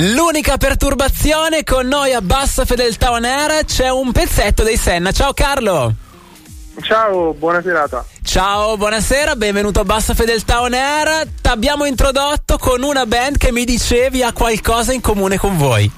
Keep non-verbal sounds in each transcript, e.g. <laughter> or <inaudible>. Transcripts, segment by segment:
L'unica perturbazione con noi a bassa fedeltà on air c'è un pezzetto dei Senna. Ciao Carlo! Ciao, buona serata. Ciao, buonasera, benvenuto a Bassa Fedeltà On Air. T'abbiamo introdotto con una band che mi dicevi ha qualcosa in comune con voi.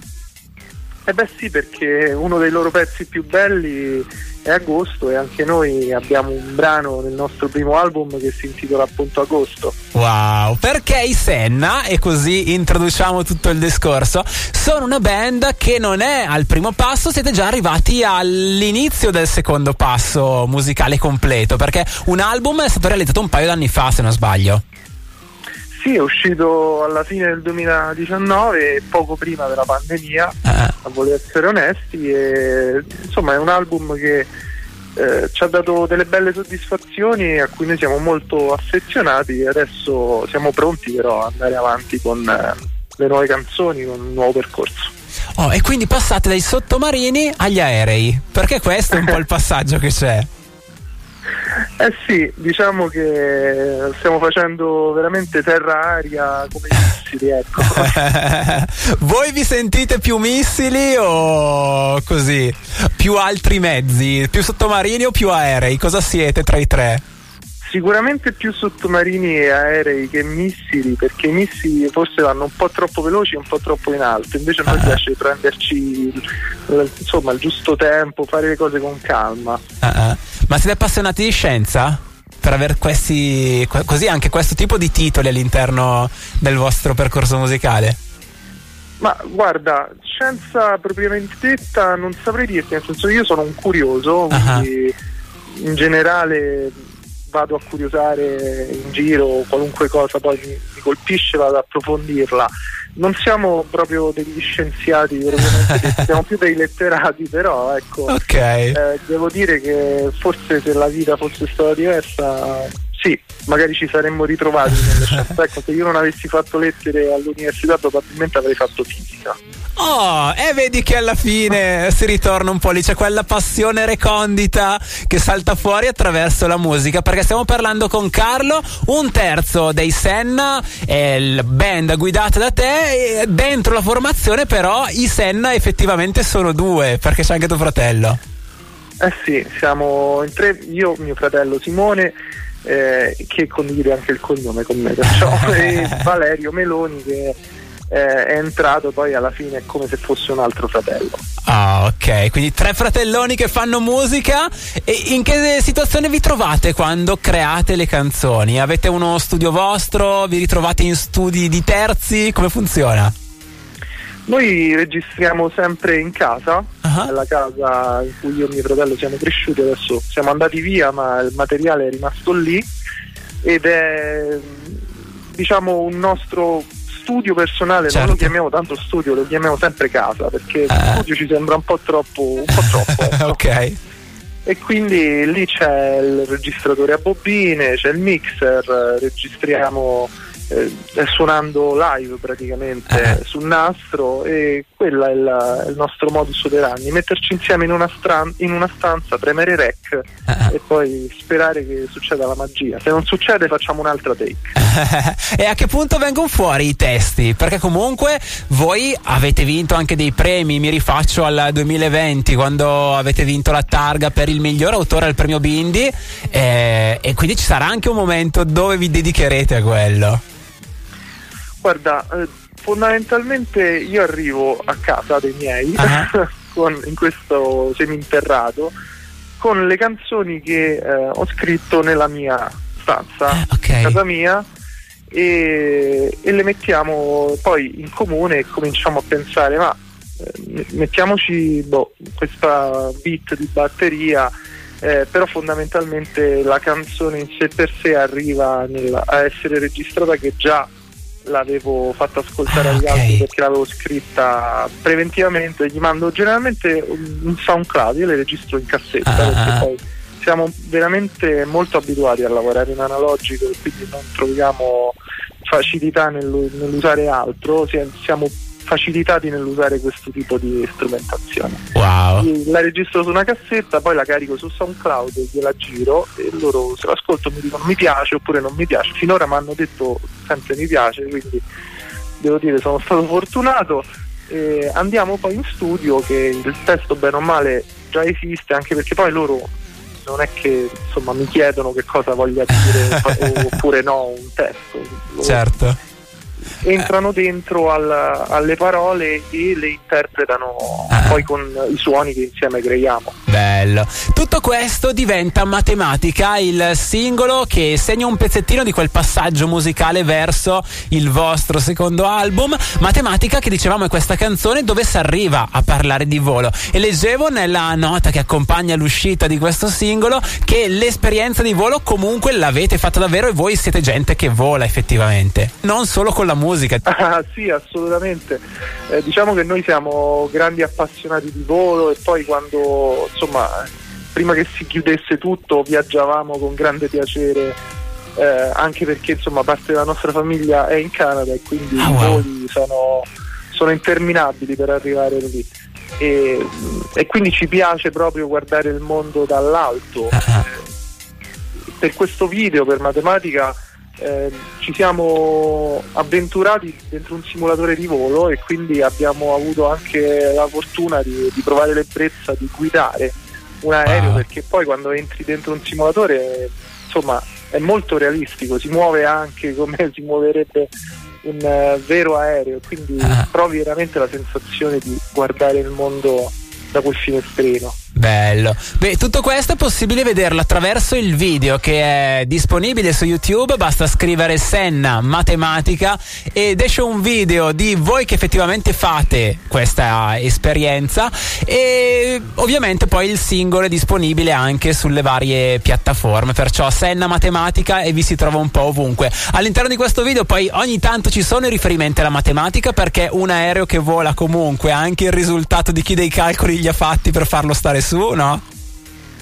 Eh beh sì, perché uno dei loro pezzi più belli è Agosto e anche noi abbiamo un brano nel nostro primo album che si intitola appunto Agosto. Wow, perché i Senna, e così introduciamo tutto il discorso, sono una band che non è al primo passo, siete già arrivati all'inizio del secondo passo musicale completo, perché un album è stato realizzato un paio d'anni fa, se non sbaglio. Sì, è uscito alla fine del 2019, poco prima della pandemia, Ah. a voler essere onesti, e insomma è un album che eh, ci ha dato delle belle soddisfazioni a cui noi siamo molto affezionati e adesso siamo pronti però ad andare avanti con eh, le nuove canzoni, con un nuovo percorso. Oh, e quindi passate dai sottomarini agli aerei, perché questo è un po' il <laughs> passaggio che c'è. Eh sì, diciamo che stiamo facendo veramente terra-aria come i missili, ecco. <laughs> Voi vi sentite più missili o così? Più altri mezzi? Più sottomarini o più aerei? Cosa siete tra i tre? Sicuramente più sottomarini e aerei che missili, perché i missili forse vanno un po' troppo veloci e un po' troppo in alto, invece a noi piace prenderci insomma, il giusto tempo, fare le cose con calma. Ah, ah. Ma siete appassionati di scienza? Per avere questi, que- così anche questo tipo di titoli all'interno del vostro percorso musicale? Ma guarda, scienza propriamente detta non saprei dirti, nel senso che io sono un curioso, Ah. quindi in generale vado a curiosare in giro qualunque cosa poi mi, mi colpisce, vado ad approfondirla. Non siamo proprio degli scienziati, <laughs> siamo più dei letterati, però ecco, Ok. eh, devo dire che forse se la vita fosse stata diversa, sì, magari ci saremmo ritrovati. <laughs> Ecco, se io non avessi fatto lettere all'università probabilmente avrei fatto fisica. Oh, e vedi che alla fine si ritorna un po' lì, c'è quella passione recondita che salta fuori attraverso la musica, perché stiamo parlando con Carlo, un terzo dei Senna, è il band guidata da te, dentro la formazione però i Senna effettivamente sono due, perché c'è anche tuo fratello. Eh sì, siamo in tre, io, mio fratello Simone, eh, che condivide anche il cognome con me, perciò, <laughs> e Valerio Meloni che eh, è entrato poi alla fine come se fosse un altro fratello. Ah, ok, quindi tre fratelloni che fanno musica. E in che situazione vi trovate quando create le canzoni? Avete uno studio vostro? Vi ritrovate in studi di terzi? Come funziona? Noi registriamo sempre in casa, Ah. nella casa in cui io e mio fratello siamo cresciuti, adesso siamo andati via ma il materiale è rimasto lì ed è diciamo un nostro studio personale, non Certo. lo chiamiamo tanto studio, lo chiamiamo sempre casa perché Ah. studio ci sembra un po' troppo, un po' troppo. <laughs> ok. E quindi lì c'è il registratore a bobine, c'è il mixer, registriamo eh, suonando live praticamente Ah. sul nastro e quello è il, il nostro modus operandi, metterci insieme in una, stran- in una stanza, premere rec Ah. e poi sperare che succeda la magia. Se non succede facciamo un'altra take. <laughs> e a che punto vengono fuori i testi? Perché comunque voi avete vinto anche dei premi, mi rifaccio al 2020 quando avete vinto la targa per il miglior autore al premio Bindi eh, e quindi ci sarà anche un momento dove vi dedicherete a quello. Guarda, eh, fondamentalmente io arrivo a casa dei miei Ah. <laughs> con- in questo seminterrato con le canzoni che eh, ho scritto nella mia stanza, Ah, ok. casa mia, e, e le mettiamo poi in comune e cominciamo a pensare, ma eh, mettiamoci boh, questa beat di batteria. eh, però fondamentalmente la canzone in sé per sé arriva nella- a essere registrata che già l'avevo fatta ascoltare Ah, agli ok. altri perché l'avevo scritta preventivamente, gli mando generalmente un un SoundCloud, io le registro in cassetta Ah, perché ah. poi siamo veramente molto abituati a lavorare in analogico e quindi non troviamo facilità nell'u- nell'usare altro, si- siamo facilitati nell'usare questo tipo di strumentazione. Wow. La registro su una cassetta, poi la carico su SoundCloud, gliela giro e loro se l'ascolto mi dicono mi piace oppure non mi piace. Finora mi hanno detto sempre mi piace, quindi devo dire sono stato fortunato. Eh, andiamo poi in studio che il testo bene o male già esiste, anche perché poi loro non è che insomma mi chiedono che cosa voglia dire <laughs> oppure no un testo. Certo entrano dentro al, alle parole e le interpretano ah. poi con i suoni che insieme creiamo. Bello. Tutto questo diventa matematica, il singolo che segna un pezzettino di quel passaggio musicale verso il vostro secondo album. Matematica che dicevamo è questa canzone dove si arriva a parlare di volo. E leggevo nella nota che accompagna l'uscita di questo singolo che l'esperienza di volo comunque l'avete fatta davvero e voi siete gente che vola effettivamente. Non solo con la musica. <laughs> Ah, sì, assolutamente. Eh, diciamo che noi siamo grandi appassionati di volo e poi quando, insomma, prima che si chiudesse tutto viaggiavamo con grande piacere. Eh, anche perché insomma parte della nostra famiglia è in Canada e quindi ah, wow. i voli sono, sono interminabili per arrivare lì e, e, quindi ci piace proprio guardare il mondo dall'alto. Uh-huh. Per questo video, per matematica, eh, ci siamo avventurati dentro un simulatore di volo e quindi abbiamo avuto anche la fortuna di, di provare l'ebbrezza di guidare un aereo ah. perché poi quando entri dentro un simulatore insomma è molto realistico, si muove anche <laughs> come si muoverebbe un uh, vero aereo, quindi ah. provi veramente la sensazione di guardare il mondo da quel finestrino. Bello. Beh, tutto questo è possibile vederlo attraverso il video che è disponibile su YouTube. Basta scrivere Senna Matematica ed esce un video di voi che effettivamente fate questa esperienza. E ovviamente poi il singolo è disponibile anche sulle varie piattaforme. Perciò Senna Matematica e vi si trova un po' ovunque. All'interno di questo video poi ogni tanto ci sono i riferimenti alla matematica perché un aereo che vola comunque anche il risultato di chi dei calcoli gli ha fatti per farlo stare su su, no?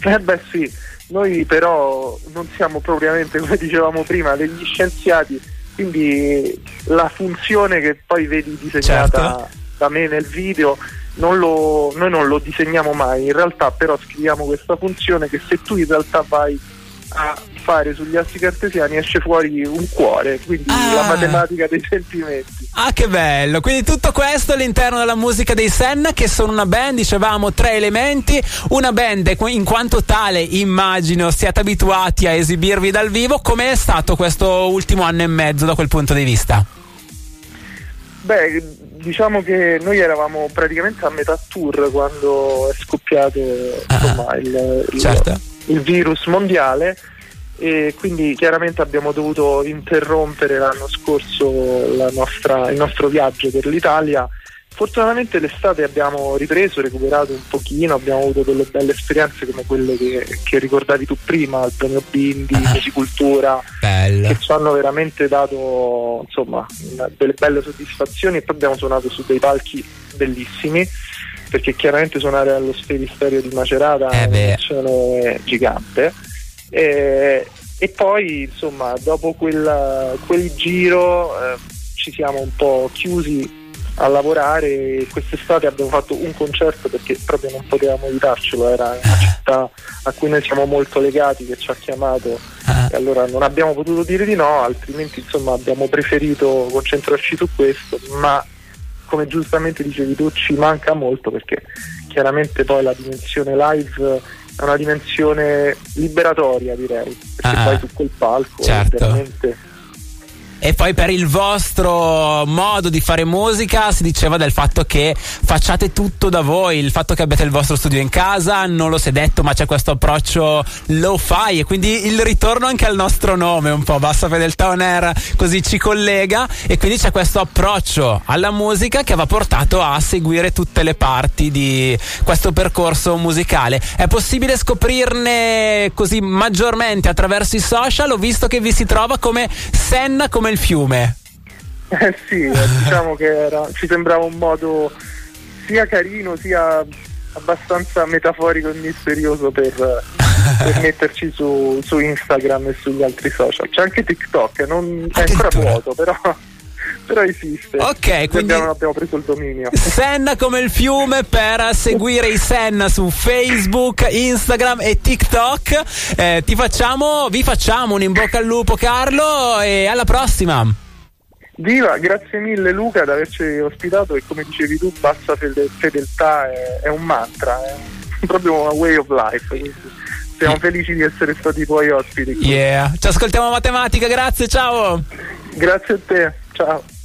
Eh beh sì, noi però non siamo propriamente, come dicevamo prima, degli scienziati, quindi la funzione che poi vedi disegnata certo. da me nel video non lo, noi non lo disegniamo mai, in realtà però scriviamo questa funzione che se tu in realtà vai a fare sugli assi cartesiani esce fuori un cuore, quindi ah. la matematica dei sentimenti. Ah, che bello! Quindi tutto questo all'interno della musica dei Senna, che sono una band, dicevamo, tre elementi. Una band in quanto tale, immagino, siate abituati a esibirvi dal vivo. Com'è stato questo ultimo anno e mezzo da quel punto di vista? Beh, diciamo che noi eravamo praticamente a metà tour quando è scoppiato ah. insomma, il, il, certo. Il virus mondiale e quindi chiaramente abbiamo dovuto interrompere l'anno scorso la nostra, il nostro viaggio per l'Italia. Fortunatamente l'estate abbiamo ripreso, recuperato un pochino, abbiamo avuto delle belle esperienze come quelle che, che ricordavi tu prima, il premio Bindi, ah, Musicultura, bello. che ci hanno veramente dato insomma, delle belle soddisfazioni e poi abbiamo suonato su dei palchi bellissimi perché chiaramente suonare allo Sferisterio di Macerata eh è un'emozione gigante. E, e poi insomma dopo quel, quel giro eh, ci siamo un po' chiusi a lavorare. Quest'estate abbiamo fatto un concerto perché proprio non potevamo evitarcelo era una città a cui noi siamo molto legati che ci ha chiamato. E allora non abbiamo potuto dire di no altrimenti insomma abbiamo preferito concentrarci su questo ma come giustamente dicevi tu ci manca molto perché chiaramente poi la dimensione live è una dimensione liberatoria direi perché ah, poi su quel palco certo. veramente e poi per il vostro modo di fare musica si diceva del fatto che facciate tutto da voi, il fatto che abbiate il vostro studio in casa, non lo si è detto, ma c'è questo approccio low fi e quindi il ritorno anche al nostro nome, un po' Bassa Fedeltà On Air così ci collega e quindi c'è questo approccio alla musica che va portato a seguire tutte le parti di questo percorso musicale. È possibile scoprirne così maggiormente attraverso i social? Ho visto che vi si trova come Senna, come come il fiume. Eh sì, eh, diciamo che era, ci sembrava un modo sia carino sia abbastanza metaforico e misterioso per, per <laughs> metterci su, su, Instagram e sugli altri social. C'è anche TikTok, non, è ancora vuoto, però però esiste. Ok, quindi abbiamo, abbiamo, preso il dominio. <laughs> Senna come il fiume per seguire i Senna su Facebook, Instagram e TikTok. Eh, ti facciamo, vi facciamo un in bocca al lupo, Carlo, e alla prossima. Viva, grazie mille Luca di averci ospitato e come dicevi tu, bassa fedeltà è, è un mantra, è <laughs> proprio una way of life. Quindi siamo felici di essere stati tuoi ospiti. Yeah, ci ascoltiamo matematica, grazie, ciao. Grazie a te, ciao.